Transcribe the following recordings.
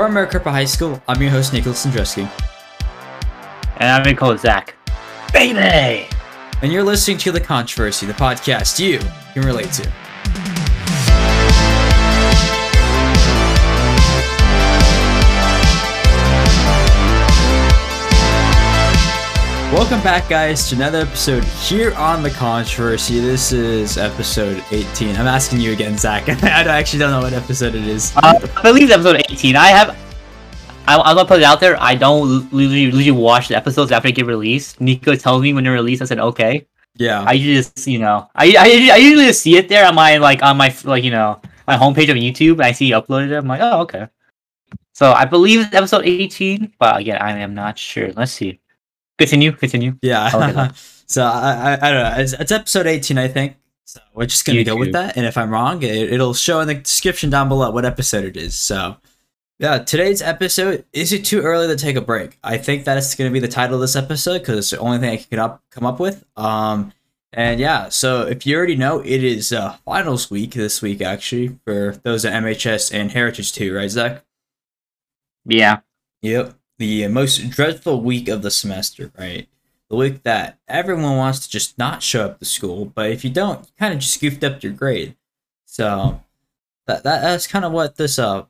From Maricopa High School, I'm your host, Nicolas Yendrzeski. And I'm your co Zach. Baby! And you're listening to The Controversy, the podcast you can relate to. Welcome back, guys, to another episode here on The Controversy. This is episode 18. I'm asking you again, Zach. I actually don't know what episode it is. Uh, I believe it's episode 18. I have. I, I'm gonna put it out there. I don't usually, usually watch the episodes after they get released. Nico tells me when they're released. I said okay. Yeah. I just you know I I, usually- I usually just see it there on my like on my like you know my homepage of YouTube. And I see you uploaded it. I'm like oh okay. So I believe it's episode 18, but again I am not sure. Let's see. Continue. Continue. Yeah. Okay. so I, I, I don't know. It's, it's episode 18, I think. So we're just gonna go with that. And if I'm wrong, it, it'll show in the description down below what episode it is. So yeah, today's episode is it too early to take a break? I think that is gonna be the title of this episode because it's the only thing I can up, come up with. Um, and yeah, so if you already know, it is uh, finals week this week actually for those at MHS and Heritage too, right, Zach? Yeah. Yep. The most dreadful week of the semester, right? The week that everyone wants to just not show up to school, but if you don't, you kind of just goofed up your grade. So that, that that's kind of what this uh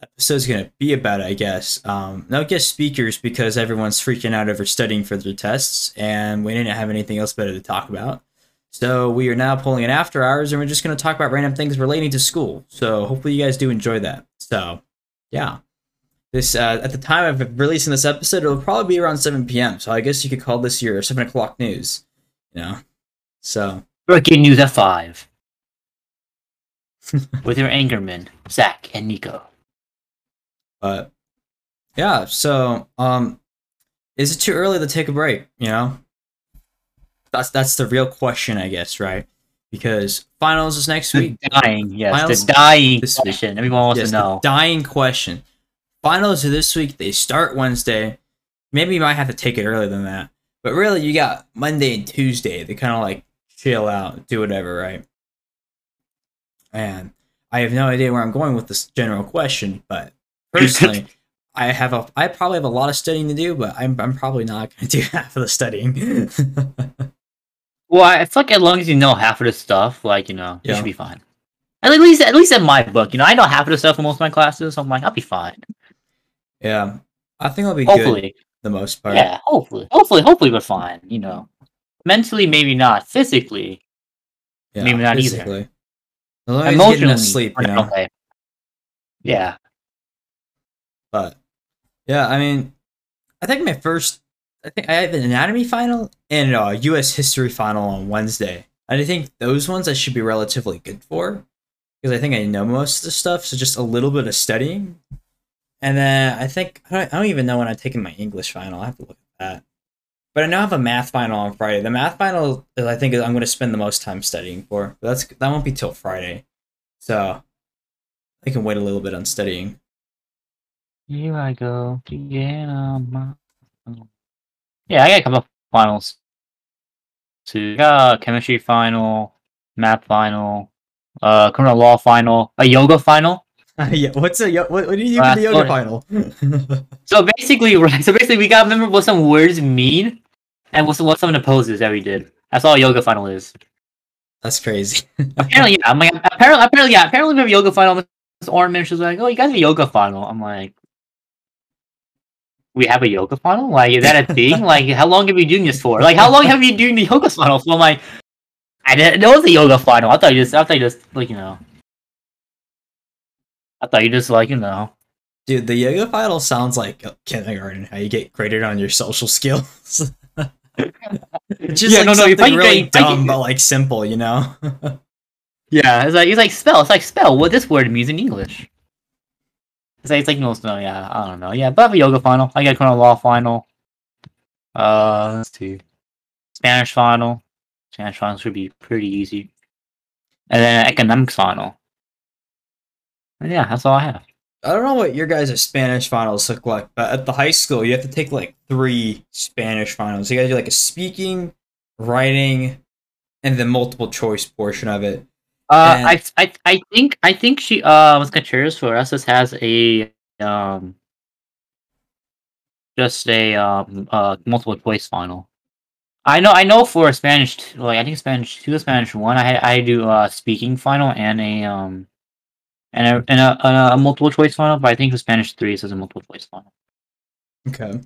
episode's gonna be about, I guess. Um, no guest speakers because everyone's freaking out over studying for their tests, and we didn't have anything else better to talk about. So we are now pulling an after hours, and we're just gonna talk about random things relating to school. So hopefully you guys do enjoy that. So yeah this uh, at the time of releasing this episode it'll probably be around 7 p.m so i guess you could call this your 7 o'clock news you know so Breaking news at five. With your anchorman Zach and Nico. but yeah so um is it too early to take a break you know that's that's the real question i guess right because finals is next The week dying, yes, Finals the dying question. Everyone wants yes to know. the dying question finals are this week they start wednesday maybe you might have to take it earlier than that but really you got monday and tuesday to kind of like chill out do whatever right and i have no idea where i'm going with this general question but personally i have a i probably have a lot of studying to do but i'm, I'm probably not going to do half of the studying Well, I I feel like as long as you know half of the stuff, like you know, you should be fine. At least, at least in my book, you know, I know half of the stuff in most of my classes. So I'm like, I'll be fine. Yeah i think it'll be good Hopefully, the most part yeah. Hopefully, hopefully, hopefully, we're fine. You know, mentally maybe not, physically, yeah, maybe not either. physically. long as emotionally, sleep you know okay. Yeah, But yeah, I mean, I think my first, I think I have an anatomy final and a U.S. history final on Wednesday. And I think those ones I should be relatively good for because I think I know most of the stuff. So just a little bit of studying, and then I think I don't, even know when I'm taking my English final. I have to look at that. But I now have a math final on Friday. The math final, is, I think, I'm going to spend the most time studying for. But that's that won't be till Friday, so I can wait a little bit on studying. here I go. on my- Yeah, I got a couple of finals. So got chemistry final, math final, uh, criminal law final, a yoga final. yeah, what's a yo- what, what do you do Uh, for the yoga sorry. final? So basically, right? So basically, we got to remember what some words mean, and what what some of the poses that we did. That's all a yoga final is. That's crazy. Apparently, yeah. I'm like, apparently, apparently, yeah. Apparently, we have a yoga final. This ornament was like, "Oh, you guys have a yoga final." I'm like, "We have a yoga final? Like, is that a thing? like, how long have you been doing this for? Like, how long have you been doing the yoga final?" So I'm like, "I didn't know it was a yoga final. I thought you just, I thought you just, like, you know, I thought you just like, you know." Dude, the yoga final sounds like kindergarten. How you get graded on your social skills. it's just Yeah, like no, no, something really get- I get- dumb, but like simple, you know? Yeah, it's like it's like spell. It's like spell what this word means in English. It's like it's like no, no, yeah, I don't know. Yeah, but I have a yoga final. I got criminal law final. Uh, let's see, Spanish final. Spanish final should be pretty easy. And then economics final. Yeah, that's all I have. I don't know what your guys' Spanish finals look like, but at the high school, you have to take like three Spanish finals. You gotta do like a speaking, writing, and the multiple choice portion of it. Uh, And- I, I, I think, I think she, uh, Ms. Contreras for us has a um just a um uh multiple choice final. I know I know for Spanish like I think Spanish two Spanish one I I do uh speaking final and a um and a and a, and a multiple choice final, but I think the Spanish three it says a multiple choice final. Okay.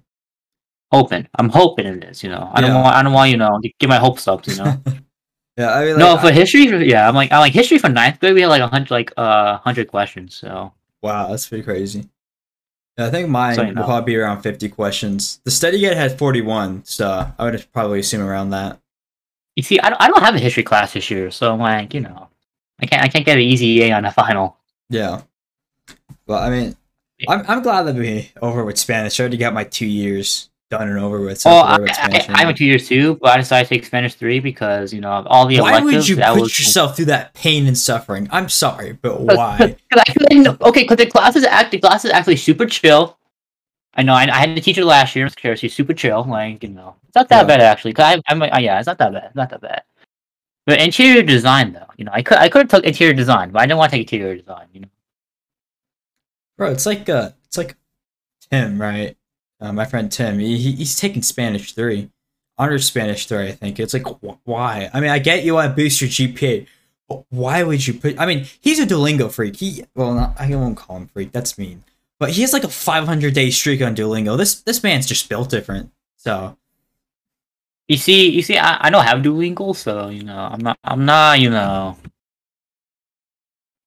Hoping. I'm hoping it is, you know. I don't want I don't want, you know, to get my hopes up, you know. Yeah, I mean, like, no, I- for history yeah, I'm like I'm like history for ninth grade we had like a hundred like uh hundred questions, so wow, that's pretty crazy. Yeah, I think mine So, you will probably be around 50 questions. The study guide had 41, so I would probably assume around that. You see, I don't, I don't have a history class this year, so I'm like, you know, I can't I can't get an easy A on a final. Yeah. Well, I mean, I'm, I'm glad that we over with Spanish. I already got my two years done and over with. So Oh, I, over with I, Spanish I went two years too, but I decided to take Spanish three because you know all the. Why electives. would you put was, yourself through that pain and suffering? I'm sorry, but Cause- why? Cause I couldn't. Okay, because the classes act the class is actually super chill. I know. I, I had a teacher last year. She's super chill. Like you know, it's not that Yeah. bad actually. Cause I, I'm. uh, yeah, it's not that bad. Not that bad. But interior design though, you know, I could I could have took interior design, but I didn't want to take interior design. You know. Bro, it's like uh, it's like Tim, right? Uh, my friend Tim. He, he- he's taking Spanish three, honors Spanish three. I think it's like wh- why? I mean, I get you want to boost your GPA, but why would you put? I mean, he's a Duolingo freak. He well, not, I won't call him freak. That's mean. But he has like a 500 day streak on Duolingo. This this man's just built different. So You see, you see, I, I don't have Duolingo, so you know, I'm not, I'm not, you know,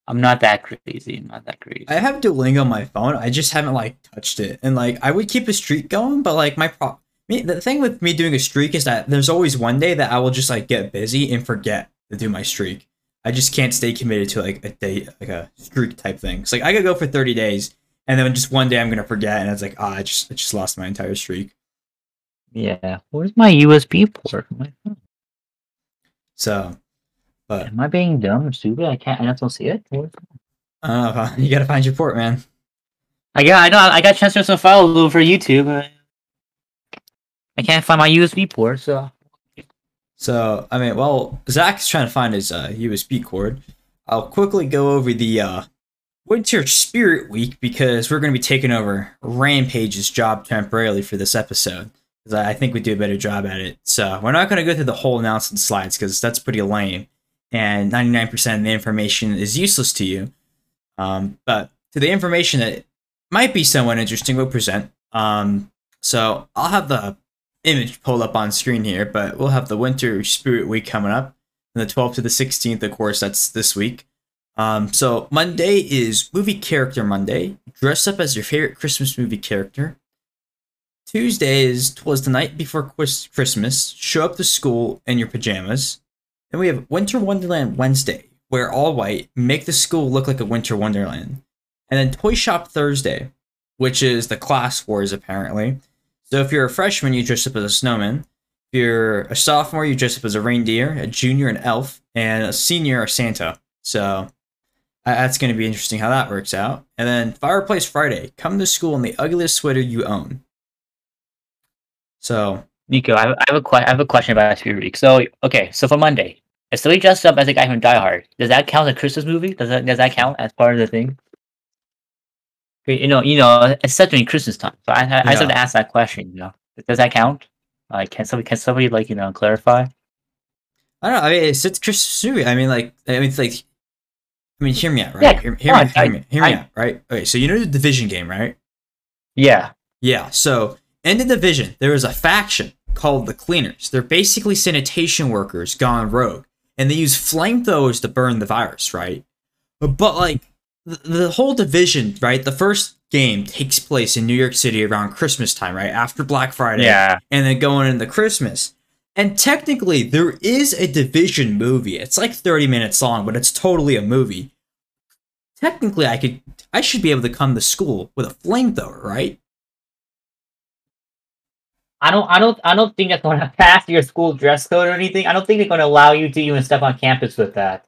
I'm not that crazy. I'm not that crazy. I have Duolingo on my phone. I just haven't like touched it, and like I would keep a streak going, but like my pro. Me, the thing with me doing a streak is that there's always one day that I will just like get busy and forget to do my streak. I just can't stay committed to like a day, like a streak type thing. It's like I could go for 30 days, and then just one day I'm gonna forget, and it's like, ah, I just I just lost my entire streak. Yeah, where's my USB port? my? So, but Am I being dumb or stupid? I can't. I just don't see it. Where's- I don't know. You gotta find your port, man. I got, I know, I got transferred some files over YouTube. I can't find my USB port, so So, I mean, while Zach's trying to find his uh, USB cord, I'll quickly go over the uh, Winter Spirit Week because we're going to be taking over Rampage's job temporarily for this episode. Because I think we do a better job at it. So, we're not going to go through the whole announcement slides because that's pretty lame. And 99% of the information is useless to you. Um, but to the information that might be somewhat interesting, we'll present. Um, so, I'll have the image pulled up on screen here, but we'll have the Winter Spirit Week coming up, from the 12th to the 16th. Of course, that's this week. Um, so Monday is Movie Character Monday. Dress up as your favorite Christmas movie character. Tuesday is Twas the Night Before Christmas. Show up to school in your pajamas. Then we have Winter Wonderland Wednesday. Wear all white. Make the school look like a winter wonderland. And then Toy Shop Thursday, which is the class wars apparently. So if you're a freshman, you dress up as a snowman. If you're a sophomore, you dress up as a reindeer, a junior, an elf, and a senior, a Santa. So that's going to be interesting how that works out. And then Fireplace Friday, come to school in the ugliest sweater you own. So Nico, I have, I have a que- I have a question about Spirit Week. So, okay, so for Monday, if somebody dressed up as a guy from Die Hard, does that count as a Christmas movie? Does that does that count as part of the thing? You know, you know, it's such a Christmas time, so I, I, I just have to Yeah. ask that question. You know, does that count? Like, can somebody can somebody like you know clarify? I don't know. I mean, it's, it's Christmas movie. I mean, like, I mean, it's like, I mean, hear me out, right? Yeah, hear, hear come me, on, hear me, hear me I- out, right? Okay, so you know the division game, right? Yeah, Yeah, so in the division, there is a faction called the Cleaners. They're basically sanitation workers gone rogue, and they use flamethrowers to burn the virus, right? But like the, the whole division, right? The first game takes place in New York City around Christmas time, right? After Black Friday, yeah. and then going into Christmas. And technically, there is a division movie. It's like 30 minutes long, but it's totally a movie. Technically, I could, I should be able to come to school with a flamethrower, right? I don't, I don't, I don't think that's going to pass your school dress code or anything. I don't think they're going to allow you to even step on campus with that.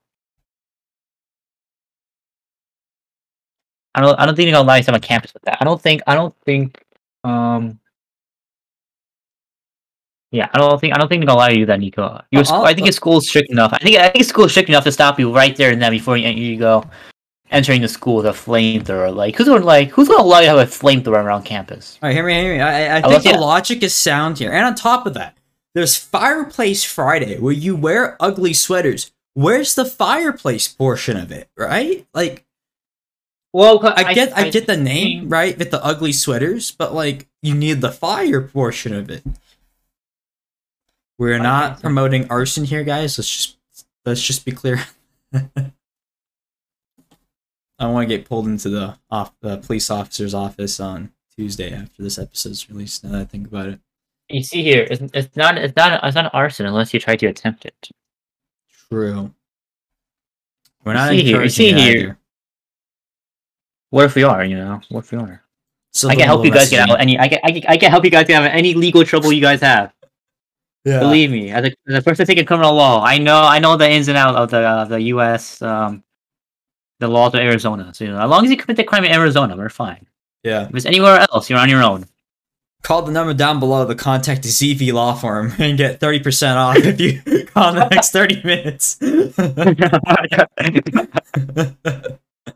I don't, I don't think they're to allow you to step on campus with that. I don't think, I don't think, um, yeah, I don't think, I don't think they're going to allow you to do that, Nico. Your I'll- I think your school's strict enough. I think, I think school's strict enough to stop you right there and then before you, you go. Entering the school with a flamethrower. Like, who's gonna like who's gonna allow you to have a flamethrower around campus? All right, hear me, hear me. I, I think the that. logic is sound here. And on top of that, there's Fireplace Friday where you wear ugly sweaters. Where's the fireplace portion of it, right? Like, Well, I get, I, get the name, right, with the ugly sweaters, but like, you need the fire portion of it. We're not promoting arson here, guys. Let's just, let's just be clear. I want to get pulled into the off the police officer's office on Tuesday after this episode's released. Now that I think about it. You see here, it's, it's not it's not it's not arson unless you try to attempt it. True. We're You not see here- you encouraging see here. either. What if we are? You know, what if we are? So I can help you guys get out any. I can, I can I can help you guys get out of any legal trouble you guys have. Yeah. Believe me, as a, as a person taking criminal law, I know I know the ins and outs of the uh, the U.S. Um, the laws of Arizona. So you know, as long as you commit the crime in Arizona, we're fine. yeah. If it's anywhere else, you're on your own. Call the number down below to contact ZV Law Firm and get 30% off if you call in the next 30 minutes.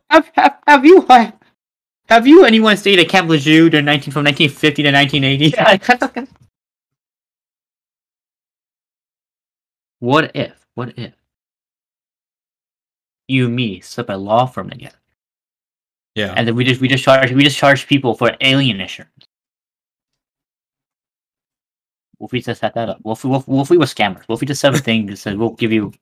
have, have, have you uh, have you anyone stayed at Camp Lejeune during 19 from 1950 to 1980? what if? What if you and me set up a law firm together, yeah. and then we just we just charge we just charge people for alien insurance? What if we just set that up? What if we, what if- what if we were scammers? We just set a thing that said we'll give you,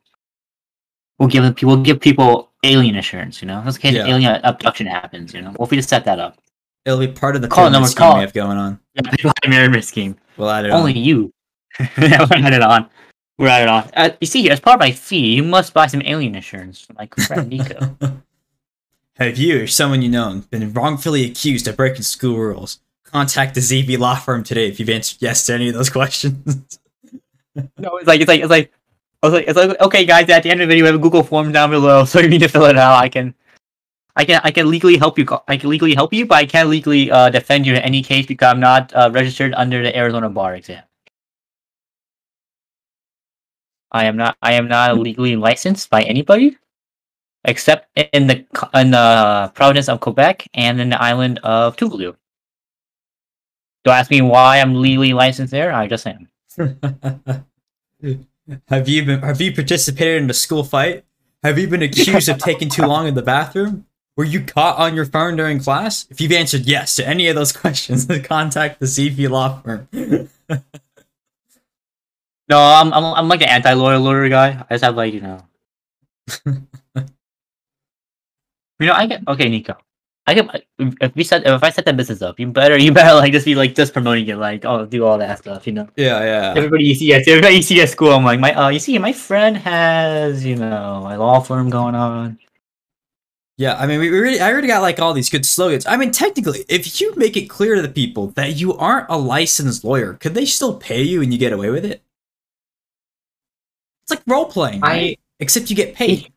we'll give people we'll give people alien insurance? You know, in case Yeah. alien abduction happens. You know, what if we just set that up? It'll be part of the Call number- scheme call. we have going on. Yeah, pyramid scheme. We'll add it Only on. you. We're at it on. At it on. Uh, you see, here, as part of my fee, you must buy some alien insurance from my friend Nico. have you or someone you know been wrongfully accused of breaking school rules? Contact the ZV Law Firm today if you've answered yes to any of those questions. no, it's like it's like it's like. I was like, it's like, okay, guys. At the end of the video, we have a Google form down below, so you need to fill it out. I can, I can, I can legally help you. I can legally help you, but I can't legally uh, defend you in any case because I'm not uh, registered under the Arizona bar exam. I am not. I am not legally licensed by anybody, except in the in the province of Quebec and in the island of Tuvalu. Don't ask me why I'm legally licensed there. I just am. have you been have you participated in a school fight? Have you been accused of taking too long in the bathroom? Were you caught on your phone during class? If you've answered yes to any of those questions, contact the ZV Law Firm. No, I'm I'm, I'm like an anti-lawyer lawyer guy. I just have like you know. you know, I get okay, Nico. I get if we set if I set that business up, you better you better like just be like just promoting it, like oh do all that stuff, you know. yeah, yeah. Everybody you see at everybody you see at school, I'm like my uh you see my friend has you know a law firm going on. Yeah, I mean, we really, I already got like all these good slogans. I mean, technically, if you make it clear to the people that you aren't a licensed lawyer, could they still pay you and you get away with it? It's like role playing, right? Except you get paid.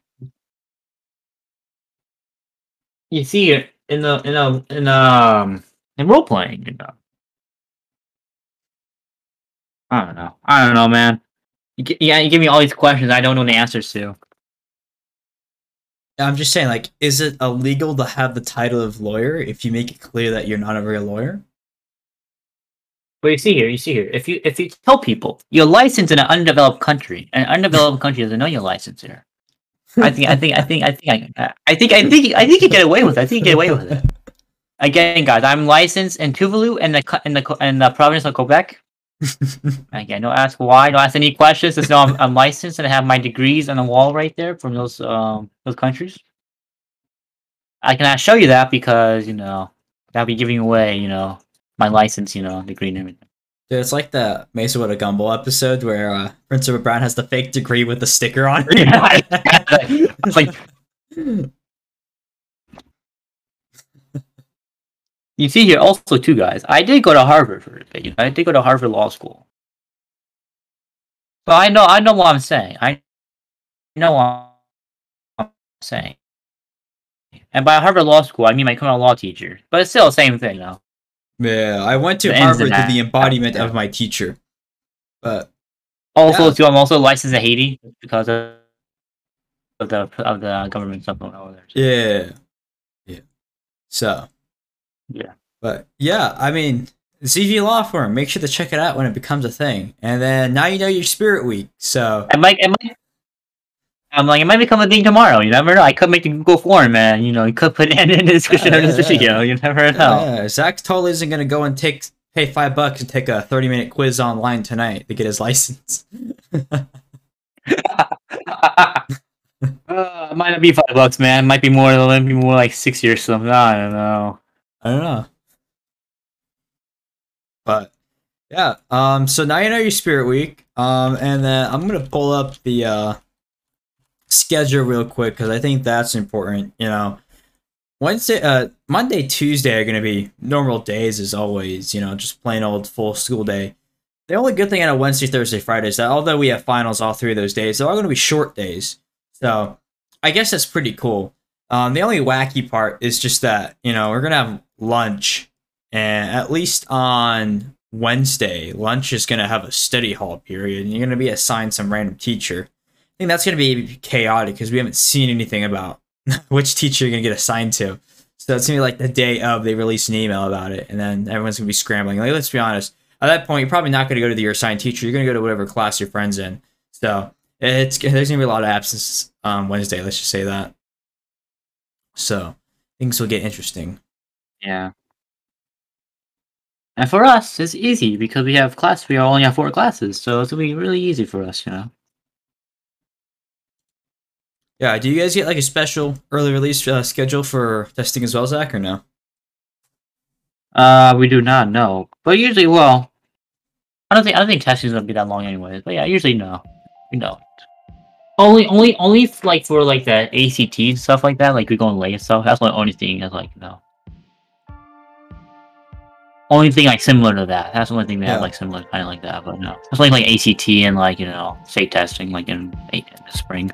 You see it in the in a in um in role playing, you know. I don't know. I don't know, man. You, yeah, you give me all these questions I don't know the answers to. I'm just saying, like, is it illegal to have the title of lawyer if you make it clear that you're not a real lawyer? But you see here, you see here. If you if you tell people you're licensed in an undeveloped country, an undeveloped country doesn't know you're licensed here. I think I think I think I think I, I think I think I think you get away with it. I think you get away with it. Again, guys, I'm licensed in Tuvalu and the in the in the province of Quebec. Again, don't ask why. Don't ask any questions. Just know I'm, I'm licensed and I have my degrees on the wall right there from those um those countries. I cannot show you that because you know that'll be giving away you know my license you know degree and everything. Dude, it's like the Amazing World of Gumball episode where uh, Principal Brown has the fake degree with the sticker on it. it's like you see here also two guys. I did go to Harvard for a bit. You know, I did go to Harvard Law School, but I know I know what I'm saying. I know what I'm saying. And by Harvard Law School, I mean my criminal law teacher. But it's still the same thing, though. Yeah, I went to The Harvard to the embodiment Yeah. of my teacher. But Also, Yeah. too, I'm also licensed in Haiti because of of the of the government stuff going over there. Yeah, yeah, So, Yeah. But yeah, I mean, ZV Law Firm, make sure to check it out when it becomes a thing. And then now you know your Spirit Week. So, It might, it might. I'm like, it might become a thing tomorrow. You never know. I could make the Google form, man. You know, you could put it in, in the description of this Yeah, yeah. video. You never know. yeah, Zach totally isn't going to go and take pay five bucks and take a 30 minute quiz online tonight to get his license. uh, it might not be five bucks, man. It might be more. It might be more like sixty or something. I don't know. I don't know. But yeah, um so now you know your spirit week. Um and then I'm gonna pull up the uh schedule real quick because I think that's important, you know. Wednesday uh Monday, Tuesday are gonna be normal days as always, you know, just plain old full school day. The only good thing out of Wednesday, Thursday, Friday is that although we have finals all three of those days, they're all gonna be short days. So I guess that's pretty cool. Um, the only wacky part is just that you know we're gonna have lunch, and at least on Wednesday, lunch is gonna have a study hall period, and you're gonna be assigned some random teacher. Think that's gonna be chaotic because we haven't seen anything about which teacher you're gonna get assigned to. So it's gonna be like the day of they release an email about it, and then everyone's gonna be scrambling. Like let's be honest, at that point you're probably not gonna go to your assigned teacher. You're gonna go to whatever class your friends in. So it's there's gonna be a lot of absence on um, Wednesday. Let's just say that. So things will get interesting. Yeah. And for us, it's easy because we have class. We only have four classes, so it's gonna be really easy for us, you know. Yeah. Do you guys get like a special early release uh, schedule for testing as well, Zach, or no? Uh, we do not know, but usually, well, I don't think I don't think testing's gonna be that long, anyways. But yeah, usually no, we know. Only, only, only like for like the ACT and stuff like that, like we go going late and stuff. That's the only thing that's like no. Only thing like similar to that. That's the only thing they Yeah. have like similar kind of like that, but no. It's like like ACT and like you know state testing like in, in the spring.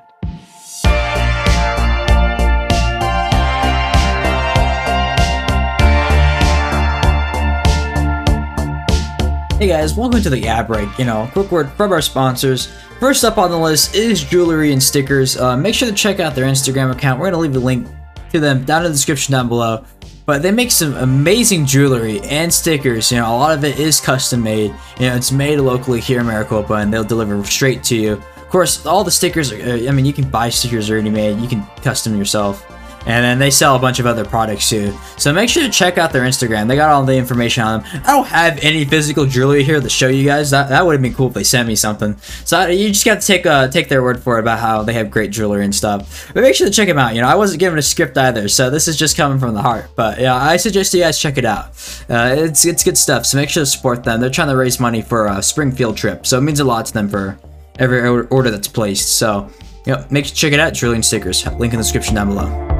Hey guys, welcome to the ad break. You know, quick word from our sponsors. First up on the list is jewelry and stickers. Uh, make sure to check out their Instagram account. We're gonna leave a link to them down in the description down below. But they make some amazing jewelry and stickers. You know, a lot of it is custom made. You know, it's made locally here in Maricopa, and they'll deliver straight to you. Of course, all the stickers. Are, uh, I mean, you can buy stickers already made. You can custom yourself. And then they sell a bunch of other products too. So make sure to check out their Instagram. They got all the information on them. I don't have any physical jewelry here to show you guys. That, that would have been cool if they sent me something. So I- you just got to take uh, take their word for it about how they have great jewelry and stuff. But make sure to check them out. You know, I wasn't given a script either, so this is just coming from the heart. But yeah, I suggest you guys check it out. Uh, it's it's good stuff. So make sure to support them. They're trying to raise money for a Springfield trip, so it means a lot to them for every order that's placed. So, yep, make sure to check it out. Jewelry and stickers. Link in the description down below.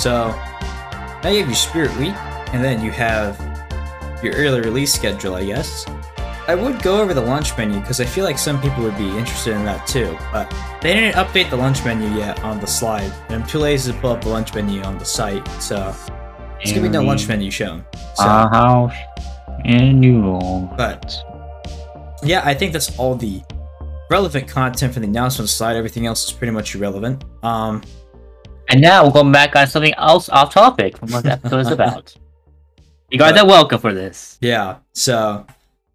So now you have your Spirit Week, and then you have your early release schedule, I guess. I would go over the lunch menu because I feel like some people would be interested in that too, but they didn't update the lunch menu yet on the slide, and I'm too lazy to pull up the lunch menu on the site, so there's gonna be no lunch menu shown. So, Our house New but yeah, I think that's all the relevant content for the announcement slide. Everything else is pretty much irrelevant. Um, And now we're going back on something else off topic from what the episode is about. You guys are welcome for this. Yeah. So,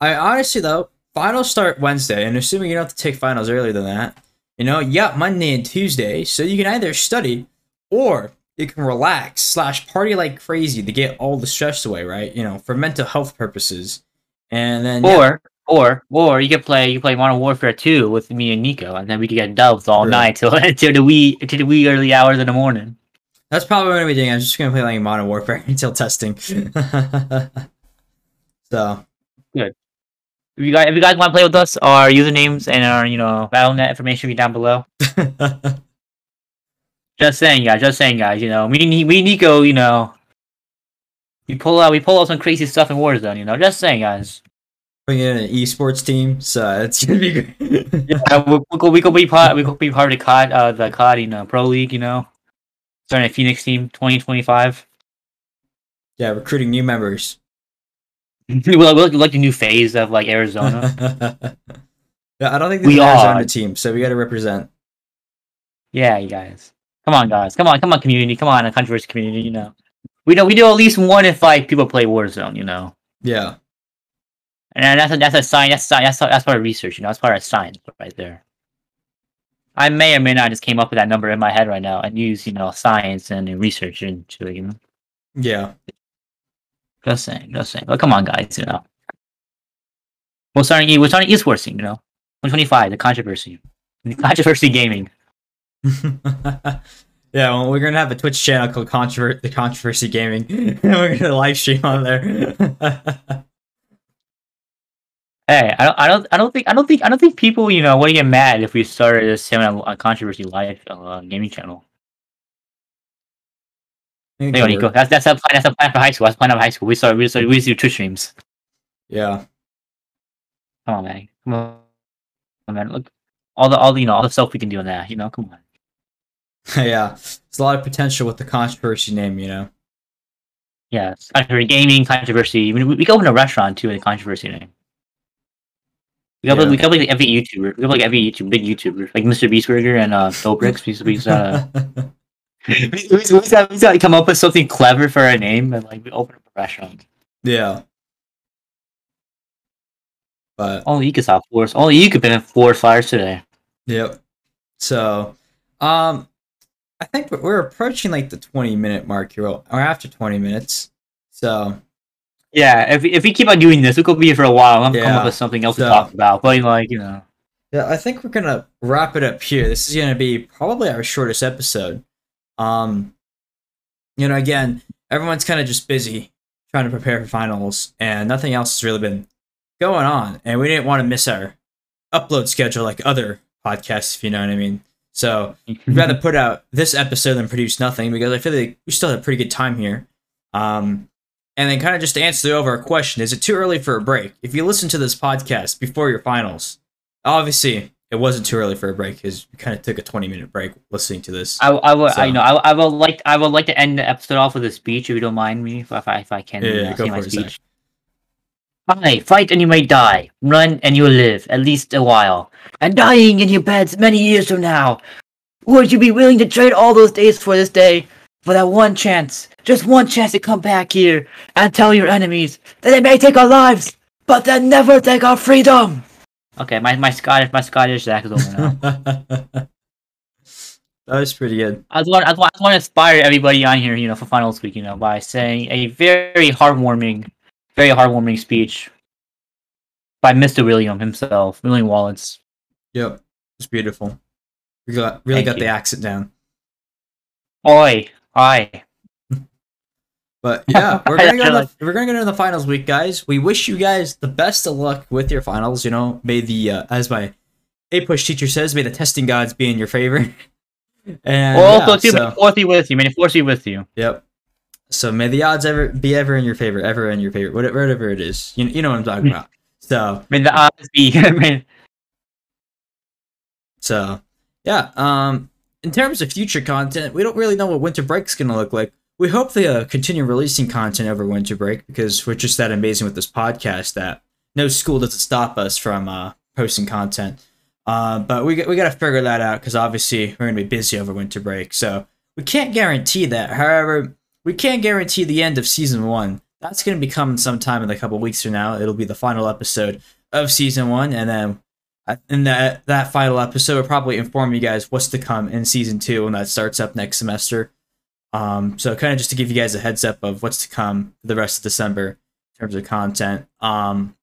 I honestly though, finals start Wednesday, and assuming you don't have to take finals earlier than that, you know, got Monday and Tuesday, so you can either study or you can relax slash party like crazy to get all the stress away, right? You know, for mental health purposes, and then yeah, Or or you could play you play Modern Warfare 2 with me and Nico, and then we could get dubs all night till until the wee until the wee early hours in the morning. that's probably what I'm gonna be doing. I'm just gonna play like Modern Warfare until testing. so good. If you guys if you guys want to play with us, our usernames and our you know BattleNet information will be down below. Just saying, guys. Just saying, guys. You know, Ni- me and Nico, you know, we pull out we pull out some crazy stuff in Warzone. You know, just saying, guys. Bring in an esports team, so it's gonna be great. Uh, we, we could we could be part we could be part of the COD uh the COD you know, Pro League. You know, starting a Phoenix team twenty twenty five. yeah, recruiting new members. we like, we like, the new phase of like Arizona. yeah, I don't think We an Arizona are. team, so we got to represent. yeah, you guys. Come on, guys. Come on, come on, community. Come on, a controversy community. You know, we know we do at least one if like people play Warzone. You know, Yeah, and that's a, that's a sign. That's sign. That's that's part of research. You know, that's part of science right there. I may or may not just came up with that number in my head right now and use you know science and research into it. You know, yeah. just saying, just saying. But come on, guys. You know, we're starting. We're starting esports. You know, 125. The controversy. The controversy gaming. yeah, well, we're gonna have a Twitch channel called Controver- the Controversy Gaming. and we're gonna live stream on there. Hey, I don't, I don't, I don't think, I don't think, I don't think people, you know, to get mad if we started this having a, a controversy live uh, gaming channel. There you go, Nico. That's that's a plan. That's a plan for high school. That's a plan of high school. We started, we started, we used to do Twitch streams. Yeah, Come on, man. Come on, Come on, man. Look, all the, all the, you know, all the stuff we can do in that. You know, come on. yeah. There's a lot of potential with the controversy name, you know. Yeah, it's controversy gaming, controversy. I mean, we, we could open a restaurant too with a controversy name. We got, Yeah. we got like every YouTuber. We got like every YouTube, big YouTuber, like MrBeast Burger and uh, Dobrik's. We, we, uh, we, we, we, gotta- we gotta come up with something clever for our name and like we open up a restaurant. yeah. But Only you could stop force. Only you could been in four fires today. Yep. So, um, I think we're- we're approaching like the 20 minute mark here, or after 20 minutes. So, Yeah, if we- if we keep on doing this, we could be here for a while. I'm gonna come up with something else so- to talk about. But like you know, yeah, I think we're gonna wrap it up here. This is gonna be probably our shortest episode. Um, you know, again, everyone's kind of just busy trying to prepare for finals, and nothing else has really been going on. And we didn't want to miss our upload schedule like other podcasts, if you know what I mean. So, We'd rather put out this episode than produce nothing because I feel like we still have a pretty good time here. Um, and then kind of just to answer the overall question: Is it too early for a break? If you listen to this podcast before your finals, obviously it wasn't too early for a break because we kind of took a twenty-minute break listening to this. I, I would, So- you know, I, I would like, I would like to end the episode off with a speech, if you don't mind me, if I, if I can Yeah, yeah, uh, go say my for it, speech. Hi, fight and you may die. Run and you'll live at least a while. And dying in your beds many years from now. Would you be willing to trade all those days for this day? For that one chance, just one chance to come back here and tell your enemies that they may take our lives, but they'll never take our freedom. Okay, my, my Scottish my Scottish accent is over now. that was pretty good. I just want I just want, I just want to inspire everybody on here, you know, for finals week, you know, by saying a very heartwarming, very heartwarming speech by Mr. William himself, William Wallace. Yep, it's beautiful. We got really Thank got the accent down. Oi, oi. But yeah, we're gonna, go to the, we're gonna go to the finals week, guys. We wish you guys the best of luck with your finals. You know, may the uh, as my APUSH teacher says, may the testing gods be in your favor. and Well, yeah, also, too, so, force be with you. May the force be with you. yep. So may the odds ever be ever in your favor, ever in your favor, whatever, whatever it is. You, you know what I'm talking about. So May the odds be. So, yeah. Um, in terms of future content, we don't really know what winter break's gonna look like. We hope they uh, continue releasing content over winter break because we're just that amazing with this podcast that no school doesn't stop us from uh, posting content. Uh, but we we got to figure that out because obviously we're gonna be busy over winter break, so we can't guarantee that. However, we can't guarantee the end of season one. That's gonna be coming sometime in a couple weeks from now. It'll be the final episode of season one, and then in that that final episode will probably inform you guys what's to come in season two when that starts up next semester. Um, so kind of just to give you guys a heads up of what's to come for the rest of December in terms of content. Um,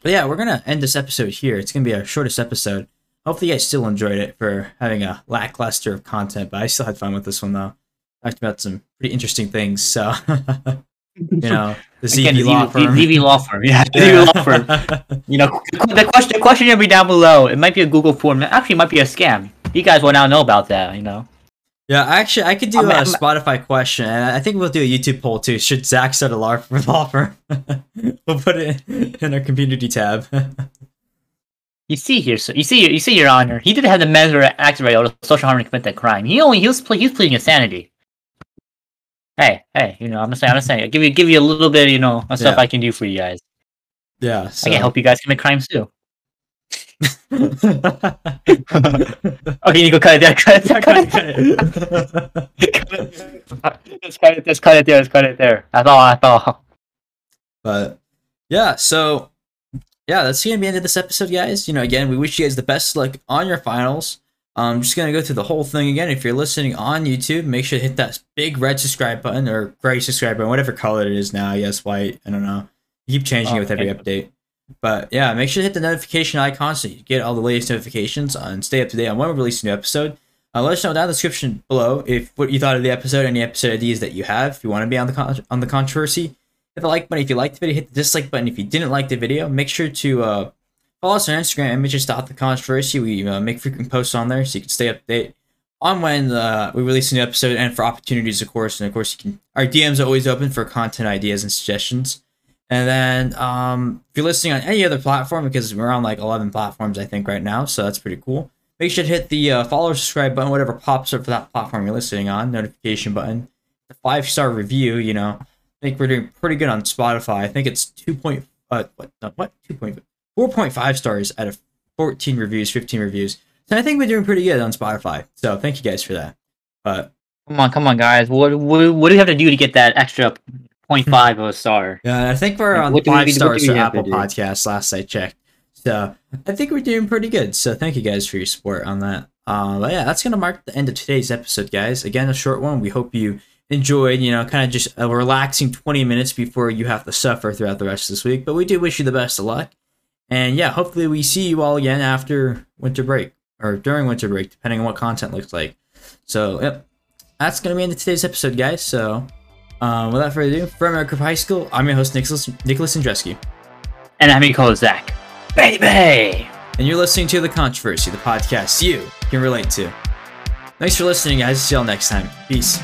but yeah, we're gonna end this episode here. It's gonna be our shortest episode. Hopefully, you guys still enjoyed it for having a lackluster of content, but I still had fun with this one though. Talked about some pretty interesting things. So you know, the Again, law firm. ZV law firm. Yeah, ZV law firm. You know, the question, the question will be down below. It might be a Google form. Actually, it might be a scam. You guys will now know about that. You know. Yeah, actually, I could do I'm- a I'm- Spotify question, and I think we'll do a YouTube poll too. Should Zach start a law law firm? we'll put it in our community tab. You see here, so you see, you see, Your Honor, he didn't have the measure activate or the social harm to commit that crime. He only he was ple- he was pleading insanity. Hey, hey, you know, I'm just saying, I'm just saying, I'll give you, give you a little bit, you know, of stuff Yeah. I can do for you guys. Yeah. I can help you guys commit crimes too. Okay, you go cut it there, cut it there, cut it there. Just cut it, just cut it there, just cut it there. That's all, that's all. But yeah, so yeah, that's gonna be the end of this episode, guys. You know, again, we wish you guys the best luck on your finals. I'm just gonna go through the whole thing again. If you're listening on YouTube, make sure to hit that big red subscribe button or gray subscribe button, whatever color it is now. Guess white. I don't know. You keep changing it with every update. But yeah, make sure to hit the notification icon so you get all the latest notifications and stay up to date on when we release a new episode. Uh, let us know down in the description below if what you thought of the episode, any episode ideas that you have. If you want to be on the con- on the controversy, hit the like button if you liked the video. Hit the dislike button if you didn't like the video. Make sure to uh, follow us on Instagram, MHS the controversy. We uh, make frequent posts on there so you can stay up to date on when uh, we release a new episode and for opportunities, of course. And of course, you can. Our DMs are always open for content ideas and suggestions. And then, um, if you're listening on any other platform, because we're on like 11 platforms, I think, right now, so that's pretty cool. Make sure to hit the uh, follow or subscribe button, whatever pops up for that platform you're listening on, notification button, the five star review. You know, I think we're doing pretty good on Spotify. I think it's 2. Point, uh, what, no, what? 2. Point, 4.5 stars out of 14 reviews, 15 reviews. So I think we're doing pretty good on Spotify. So thank you guys for that. But Come on, come on, guys. What, what, what do you have to do to get that extra 0.5 of a star? Yeah, I think we're on What do we- five stars for Apple? Podcasts last I checked. So I think we're doing pretty good. So thank you guys for your support on that. Uh, but yeah, that's gonna mark the end of today's episode, guys. Again, a short one. We hope you enjoyed. You know, kind of just a relaxing twenty minutes before you have to suffer throughout the rest of this week. But we do wish you the best of luck. And yeah, hopefully we see you all again after winter break or during winter break, depending on what content looks like. So yep, that's gonna be the end of today's episode, guys. So um, without further ado, from America High School, I'm your host Nicholas Nicolas Yendrzeski, And I'm your co Zach. Baby! and you're listening to the Controversy, the podcast you can relate to. Thanks for listening, guys. See y'all next time. Peace.